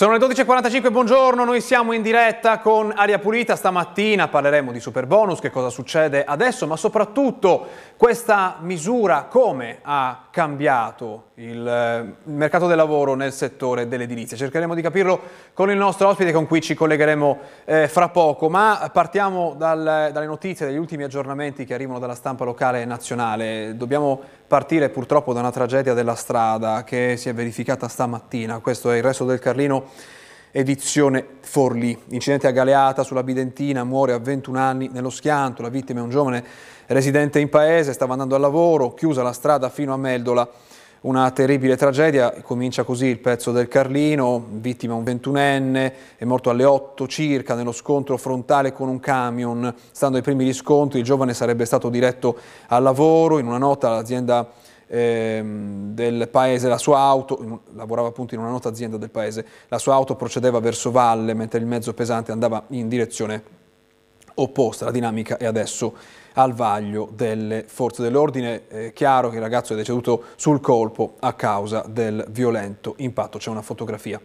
Sono le 12.45, buongiorno, noi siamo in diretta con Aria Pulita, stamattina parleremo di super bonus, che cosa succede adesso, ma soprattutto questa misura come ha cambiato il, eh, mercato del lavoro nel settore dell'edilizia. Cercheremo di capirlo con il nostro ospite con cui ci collegheremo eh, fra poco, ma partiamo dal, dalle notizie, dagli ultimi aggiornamenti che arrivano dalla stampa locale e nazionale. Dobbiamo partire purtroppo da una tragedia della strada che si è verificata stamattina, questo è il resto del Carlino edizione Forlì. Incidente a Galeata sulla Bidentina, muore a 21 anni nello schianto, la vittima è un giovane residente in paese, stava andando al lavoro, chiusa la strada fino a Meldola. Una terribile tragedia, comincia così il pezzo del Carlino, vittima un ventunenne, è morto alle 8 circa nello scontro frontale con un camion. Stando ai primi riscontri il giovane sarebbe stato diretto al lavoro, in una nota l'azienda ehm, del paese, la sua auto, lavorava appunto in una nota azienda del paese, la sua auto procedeva verso valle mentre il mezzo pesante andava in direzione opposta. La dinamica è adesso al vaglio delle forze dell'ordine. È chiaro che il ragazzo è deceduto sul colpo a causa del violento impatto. C'è una fotografia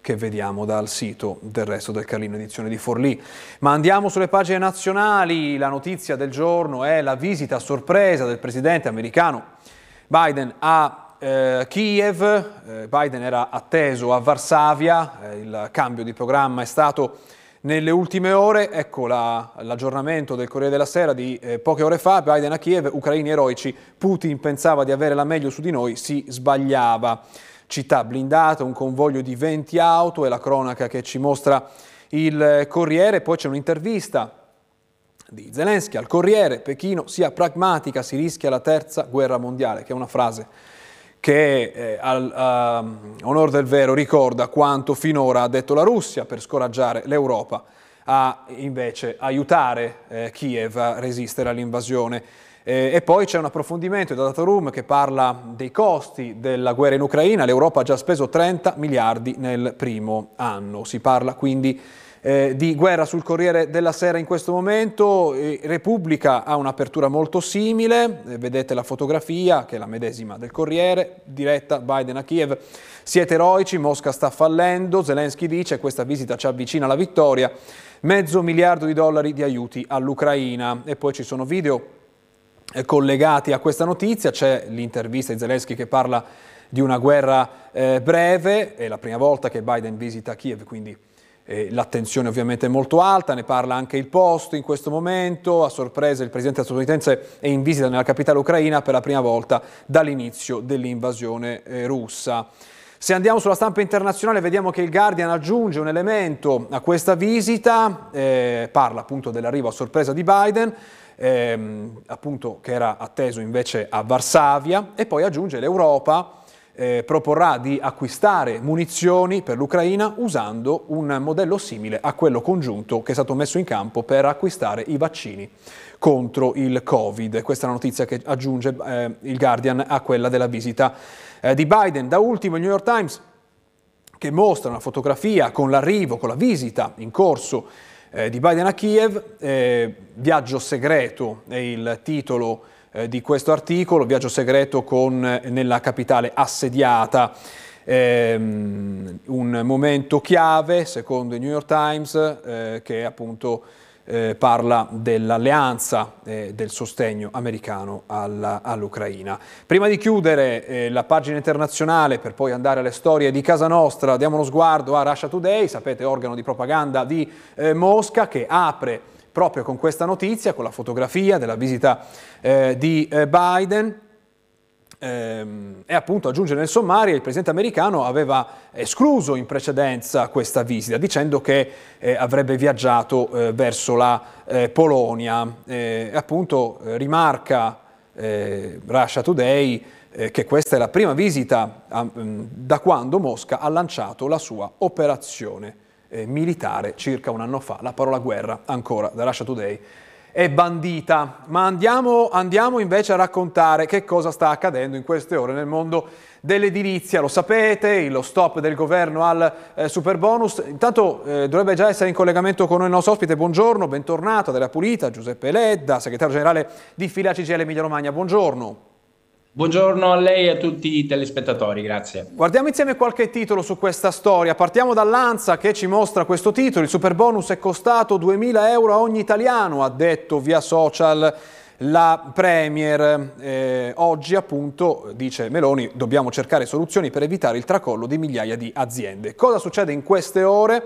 che vediamo dal sito del resto del Carlino edizione di Forlì. Ma andiamo sulle pagine nazionali, la notizia del giorno è la visita a sorpresa del presidente americano Biden a eh, Kiev, eh, Biden era atteso a Varsavia, eh, il cambio di programma è stato nelle ultime ore, ecco la, l'aggiornamento del Corriere della Sera di eh, poche ore fa, Biden a Kiev, ucraini eroici, Putin pensava di avere la meglio su di noi, si sbagliava. Città blindata, un convoglio di 20 auto e la cronaca che ci mostra il Corriere, poi c'è un'intervista di Zelensky al Corriere, Pechino sia pragmatica, si rischia la terza guerra mondiale, che è una frase che eh, al uh, onore del vero ricorda quanto finora ha detto la Russia per scoraggiare l'Europa a invece aiutare eh, Kiev a resistere all'invasione. Eh, e poi c'è un approfondimento da Dataroom che parla dei costi della guerra in Ucraina. L'Europa ha già speso 30 miliardi nel primo anno. Si parla quindi eh, di guerra sul Corriere della Sera in questo momento. Repubblica ha un'apertura molto simile, eh, vedete la fotografia che è la medesima del Corriere, diretta Biden a Kiev. Siete eroici, Mosca sta fallendo, Zelensky dice questa visita ci avvicina alla vittoria, mezzo miliardo di dollari di aiuti all'Ucraina. E poi ci sono video eh, collegati a questa notizia, c'è l'intervista di Zelensky che parla di una guerra eh, breve, è la prima volta che Biden visita Kiev, quindi l'attenzione ovviamente è molto alta, ne parla anche il posto in questo momento, a sorpresa il presidente statunitense è in visita nella capitale ucraina per la prima volta dall'inizio dell'invasione eh, russa. Se andiamo sulla stampa internazionale vediamo che il Guardian aggiunge un elemento a questa visita, eh, parla appunto dell'arrivo a sorpresa di Biden, ehm, appunto che era atteso invece a Varsavia, e poi aggiunge l'Europa eh, proporrà di acquistare munizioni per l'Ucraina usando un modello simile a quello congiunto che è stato messo in campo per acquistare i vaccini contro il Covid. Questa è la notizia che aggiunge eh, il Guardian a quella della visita eh, di Biden. Da ultimo il New York Times che mostra una fotografia con l'arrivo, con la visita in corso eh, di Biden a Kiev, eh, viaggio segreto è il titolo eh, di questo articolo, viaggio segreto con, eh, nella capitale assediata. Ehm, un momento chiave, secondo il New York Times, eh, che appunto eh, parla dell'alleanza e del sostegno americano all'Ucraina. Prima di chiudere eh, la pagina internazionale per poi andare alle storie di casa nostra, diamo uno sguardo a Russia Today, sapete organo di propaganda di eh, Mosca che apre proprio con questa notizia, con la fotografia della visita eh, di eh, Biden. Ehm, e appunto aggiunge nel sommario il presidente americano aveva escluso in precedenza questa visita dicendo che eh, avrebbe viaggiato eh, verso la eh, Polonia e appunto eh, rimarca Russia Today che questa è la prima visita mm, da quando Mosca ha lanciato la sua operazione eh, militare circa un anno fa. La parola guerra, ancora da Russia Today, è bandita. Ma andiamo, andiamo invece a raccontare che cosa sta accadendo in queste ore nel mondo dell'edilizia. Lo sapete, lo stop del governo al eh, super bonus. Intanto eh, dovrebbe già essere in collegamento con noi il nostro ospite. Buongiorno, bentornato della Pulita, Giuseppe Ledda, segretario generale di Fila CGL Emilia Romagna. Buongiorno. Buongiorno a lei e a tutti i telespettatori, grazie. Guardiamo insieme qualche titolo su questa storia. Partiamo dall'Anza che ci mostra questo titolo. Il super bonus è costato 2.000 euro a ogni italiano, ha detto via social la Premier. Eh, oggi appunto, dice Meloni, dobbiamo cercare soluzioni per evitare il tracollo di migliaia di aziende. Cosa succede in queste ore?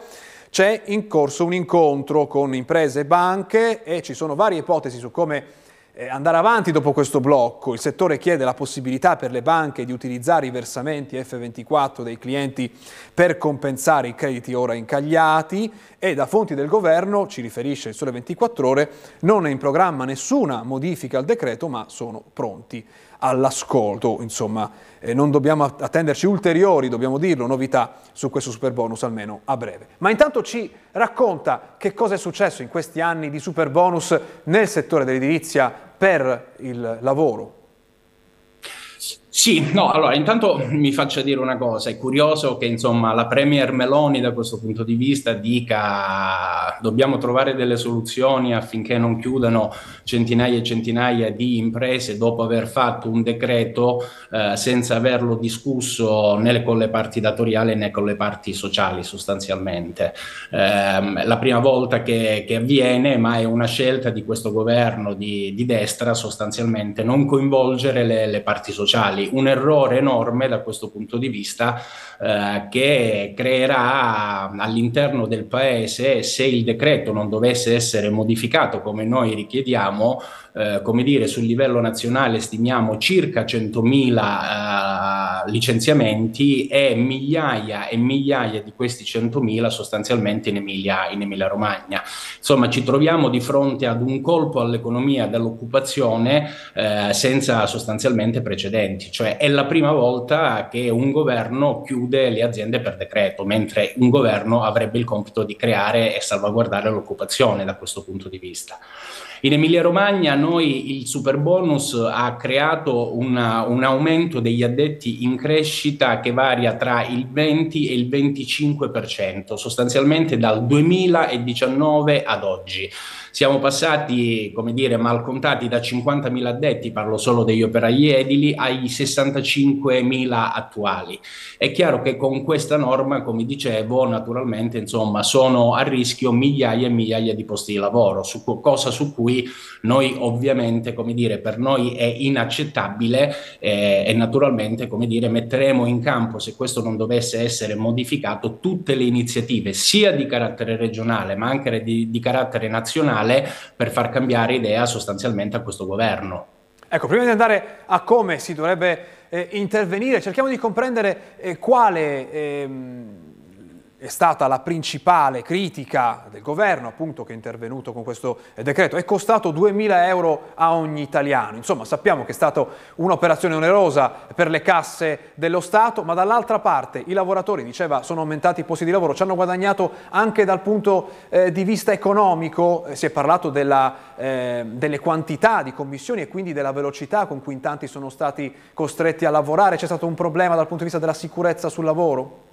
C'è in corso un incontro con imprese e banche e ci sono varie ipotesi su come andare avanti dopo questo blocco. Il settore chiede la possibilità per le banche di utilizzare i versamenti F24 dei clienti per compensare i crediti ora incagliati e da fonti del governo, ci riferisce il Sole 24 ore, non è in programma nessuna modifica al decreto ma sono pronti all'ascolto. Insomma, eh, non dobbiamo attenderci ulteriori, dobbiamo dirlo, novità su questo super bonus almeno a breve. Ma intanto ci racconta che cosa è successo in questi anni di super bonus nel settore dell'edilizia per il lavoro. Sì, no, allora intanto mi faccia dire una cosa, è curioso che insomma la Premier Meloni da questo punto di vista dica dobbiamo trovare delle soluzioni affinché non chiudano centinaia e centinaia di imprese dopo aver fatto un decreto eh, senza averlo discusso né con le parti datoriali né con le parti sociali sostanzialmente. Eh, la prima volta che, che, avviene, ma è una scelta di questo governo di, di destra sostanzialmente non coinvolgere le, le parti sociali un errore enorme da questo punto di vista eh, che creerà all'interno del paese, se il decreto non dovesse essere modificato come noi richiediamo, eh, come dire, sul livello nazionale stimiamo circa 100.000 eh, licenziamenti e migliaia e migliaia di questi 100.000 sostanzialmente in Emilia, in Emilia Romagna. Insomma, ci troviamo di fronte ad un colpo all'economia dell'occupazione eh, senza sostanzialmente precedenti, cioè è la prima volta che un governo chiude le aziende per decreto, mentre un governo avrebbe il compito di creare e salvaguardare l'occupazione da questo punto di vista. In Emilia-Romagna noi il super bonus ha creato una, un aumento degli addetti in crescita che varia tra il 20 e il 25%, sostanzialmente dal 2019 ad oggi. Siamo passati, come dire, mal contati da 50.000 addetti, parlo solo degli operai edili, ai 65.000 attuali. È chiaro che con questa norma, come dicevo, naturalmente, insomma, sono a rischio migliaia e migliaia di posti di lavoro, su, cosa su cui noi ovviamente, come dire, per noi è inaccettabile eh, e naturalmente, come dire, metteremo in campo, se questo non dovesse essere modificato, tutte le iniziative sia di carattere regionale ma anche di, di carattere nazionale nazionale per far cambiare idea sostanzialmente a questo governo. Ecco, prima di andare a come si dovrebbe eh, intervenire, cerchiamo di comprendere eh, quale... Ehm è stata la principale critica del governo, appunto, che è intervenuto con questo decreto. È costato 2.000 euro a ogni italiano. Insomma, sappiamo che è stata un'operazione onerosa per le casse dello Stato, ma dall'altra parte i lavoratori, diceva, sono aumentati i posti di lavoro, ci hanno guadagnato anche dal punto eh, di vista economico. Eh, si è parlato della, eh, delle quantità di commissioni e quindi della velocità con cui in tanti sono stati costretti a lavorare. C'è stato un problema dal punto di vista della sicurezza sul lavoro?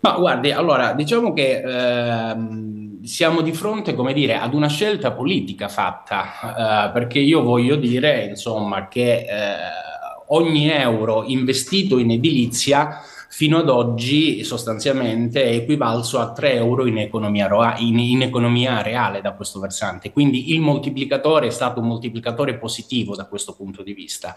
Ma guardi, allora diciamo che ehm, siamo di fronte, come dire, ad una scelta politica fatta, eh, perché io voglio dire, insomma, che eh, ogni euro investito in edilizia fino ad oggi sostanzialmente è equivalso a 3 euro in economia, in, in economia, reale da questo versante. Quindi il moltiplicatore è stato un moltiplicatore positivo da questo punto di vista.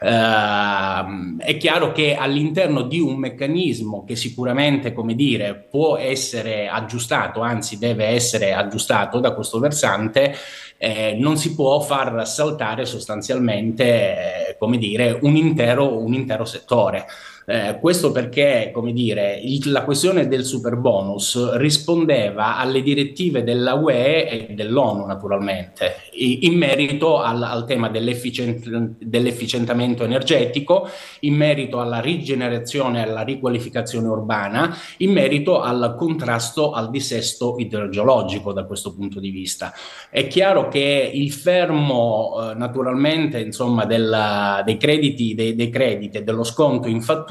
Uh, è chiaro che all'interno di un meccanismo che sicuramente, come dire, può essere aggiustato, anzi deve essere aggiustato da questo versante, eh, non si può far saltare sostanzialmente, eh, come dire, un intero, un intero settore. Eh, questo perché, come dire, il, la questione del super bonus rispondeva alle direttive della UE e dell'ONU, naturalmente, in merito al, al tema dell'efficient, dell'efficientamento energetico, in merito alla rigenerazione e alla riqualificazione urbana, in merito al contrasto al dissesto idrogeologico da questo punto di vista. È chiaro che il fermo, eh, naturalmente, insomma, della del, dei, crediti, dei, dei crediti e dello sconto in fattura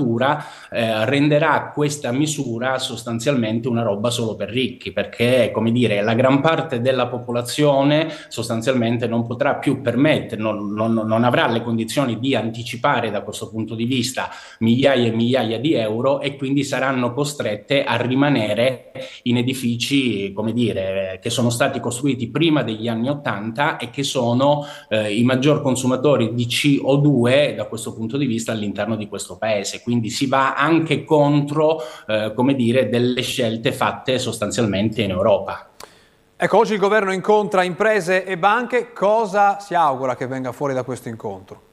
eh, renderà questa misura sostanzialmente una roba solo per ricchi, perché come dire, la gran parte della popolazione sostanzialmente non potrà più permettere, non, non, non avrà le condizioni di anticipare da questo punto di vista migliaia e migliaia di euro e quindi saranno costrette a rimanere in edifici, come dire, che sono stati costruiti prima degli anni 80 e che sono eh, i maggior consumatori di CO2 da questo punto di vista all'interno di questo paese. Quindi si va anche contro, eh, come dire, delle scelte fatte sostanzialmente in Europa. Ecco, oggi il governo incontra imprese e banche. Cosa si augura che venga fuori da questo incontro?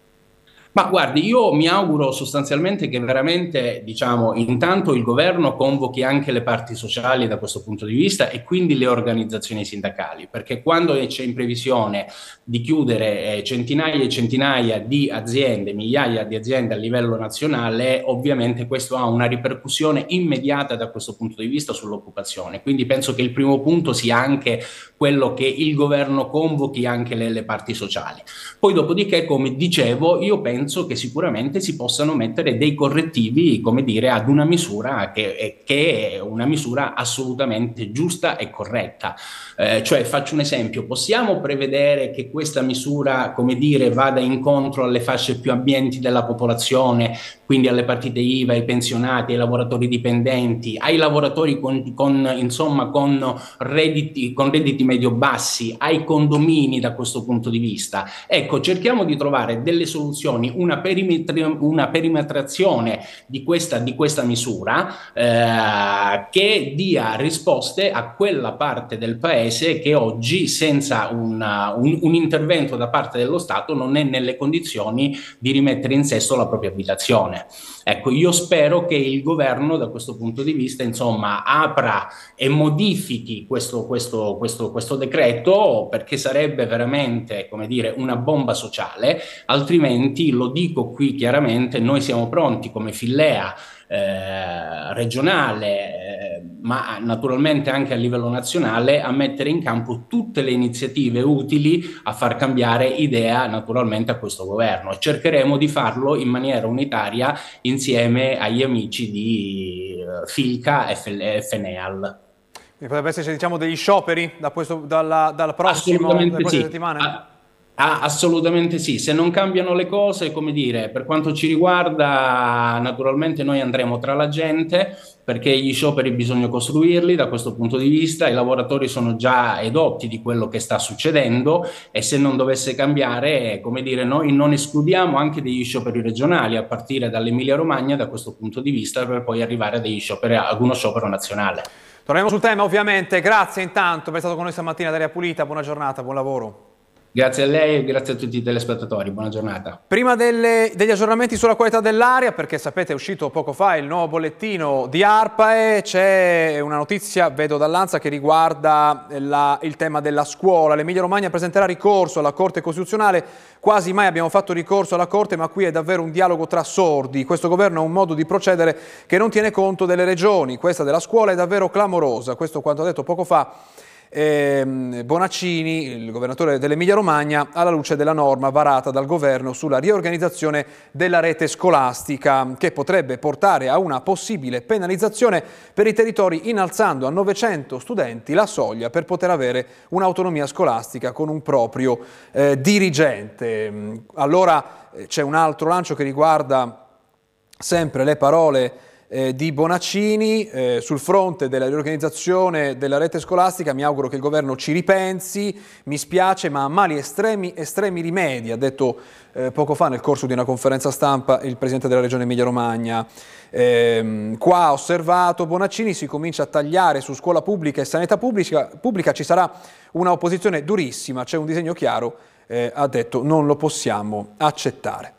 Ma guardi, io mi auguro sostanzialmente che veramente, diciamo, intanto il governo convochi anche le parti sociali da questo punto di vista e quindi le organizzazioni sindacali, perché quando c'è in previsione di chiudere eh, centinaia e centinaia di aziende, migliaia di aziende a livello nazionale, ovviamente questo ha una ripercussione immediata da questo punto di vista sull'occupazione. Quindi penso che il primo punto sia anche quello che il governo convochi anche le, le parti sociali. Poi dopodiché, come dicevo, io penso penso che sicuramente si possano mettere dei correttivi, come dire, ad una misura che, che è una misura assolutamente giusta e corretta. Eh, cioè, faccio un esempio, possiamo prevedere che questa misura, come dire, vada incontro alle fasce più ambienti della popolazione, quindi alle partite IVA, ai pensionati, ai lavoratori dipendenti, ai lavoratori con, con, insomma, con redditi, con redditi medio-bassi, ai condomini da questo punto di vista. Ecco, cerchiamo di trovare delle soluzioni, una, perimetri, una perimetrazione di questa, di questa misura eh, che dia risposte a quella parte del paese che oggi senza una, un, un intervento da parte dello Stato non è nelle condizioni di rimettere in sesto la propria abitazione. Ecco, io spero che il governo da questo punto di vista, insomma, apra e modifichi questo, questo, questo, questo decreto perché sarebbe veramente, come dire, una bomba sociale, altrimenti, lo dico qui chiaramente, noi siamo pronti come Fillea eh, regionale, eh, ma naturalmente anche a livello nazionale, a mettere in campo tutte le iniziative utili a far cambiare idea naturalmente a questo governo e cercheremo di farlo in maniera unitaria insieme agli amici di uh, Filca e FNEAL. Potrebbe esserci diciamo, degli scioperi da questo, dalla, dalla prossima, sì. settimane? Ah, Ah, assolutamente sì, se non cambiano le cose, come dire, per quanto ci riguarda, naturalmente noi andremo tra la gente perché gli scioperi bisogna costruirli da questo punto di vista, i lavoratori sono già edotti di quello che sta succedendo e se non dovesse cambiare, come dire, noi non escludiamo anche degli scioperi regionali a partire dall'Emilia Romagna da questo punto di vista per poi arrivare a uno sciopero nazionale. Torniamo sul tema ovviamente, grazie intanto per essere stato con noi stamattina ad Aria Pulita, buona giornata, buon lavoro. Grazie a lei e grazie a tutti i telespettatori, buona giornata. Prima delle, degli aggiornamenti sulla qualità dell'aria, perché sapete è uscito poco fa il nuovo bollettino di ARPAE, c'è una notizia, vedo dall'Anza, che riguarda la, il tema della scuola. L'Emilia Romagna presenterà ricorso alla Corte Costituzionale, quasi mai abbiamo fatto ricorso alla Corte, ma qui è davvero un dialogo tra sordi. Questo governo ha un modo di procedere che non tiene conto delle regioni, questa della scuola è davvero clamorosa, questo quanto ha detto poco fa Bonaccini, il governatore dell'Emilia Romagna, alla luce della norma varata dal governo sulla riorganizzazione della rete scolastica, che potrebbe portare a una possibile penalizzazione per i territori innalzando a 900 studenti la soglia per poter avere un'autonomia scolastica con un proprio eh, dirigente. Allora eh, c'è un altro lancio che riguarda sempre le parole eh, di Bonaccini eh, sul fronte della riorganizzazione della rete scolastica mi auguro che il governo ci ripensi, mi spiace ma a mali estremi estremi rimedi, ha detto eh, poco fa nel corso di una conferenza stampa il Presidente della Regione Emilia Romagna. Ehm, qua ha osservato Bonaccini si comincia a tagliare su scuola pubblica e sanità pubblica, pubblica ci sarà una opposizione durissima, c'è un disegno chiaro, eh, ha detto non lo possiamo accettare.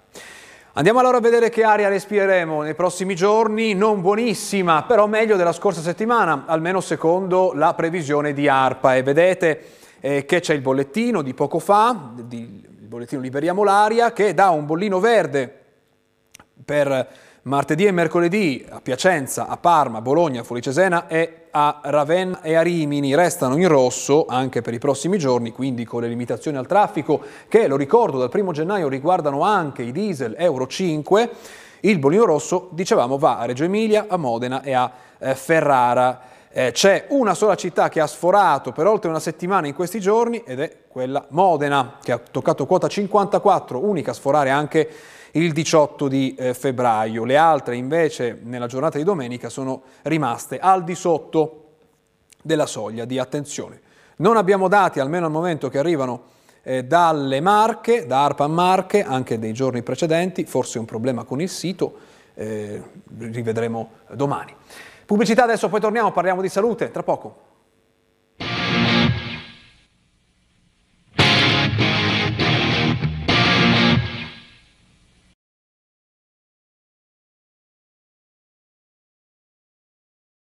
Andiamo allora a vedere che aria respireremo nei prossimi giorni, non buonissima, però meglio della scorsa settimana, almeno secondo la previsione di ARPA. E vedete eh, che c'è il bollettino di poco fa, di, il bollettino Liberiamo l'aria, che dà un bollino verde per Martedì e mercoledì a Piacenza, a Parma, Bologna, Fuori Cesena e a Ravenna e a Rimini restano in rosso anche per i prossimi giorni, quindi con le limitazioni al traffico che, lo ricordo, dal 1 gennaio riguardano anche i diesel Euro 5. Il bollino rosso, dicevamo, va a Reggio Emilia, a Modena e a eh, Ferrara. Eh, c'è una sola città che ha sforato per oltre una settimana in questi giorni ed è quella Modena, che ha toccato quota 54, unica a sforare anche il 18 di eh, febbraio. Le altre invece nella giornata di domenica sono rimaste al di sotto della soglia di attenzione. Non abbiamo dati, almeno al momento, che arrivano eh, dalle Marche, da ARPA Marche, anche dei giorni precedenti, forse un problema con il sito, eh, rivedremo domani. Pubblicità adesso, poi torniamo, parliamo di salute, tra poco.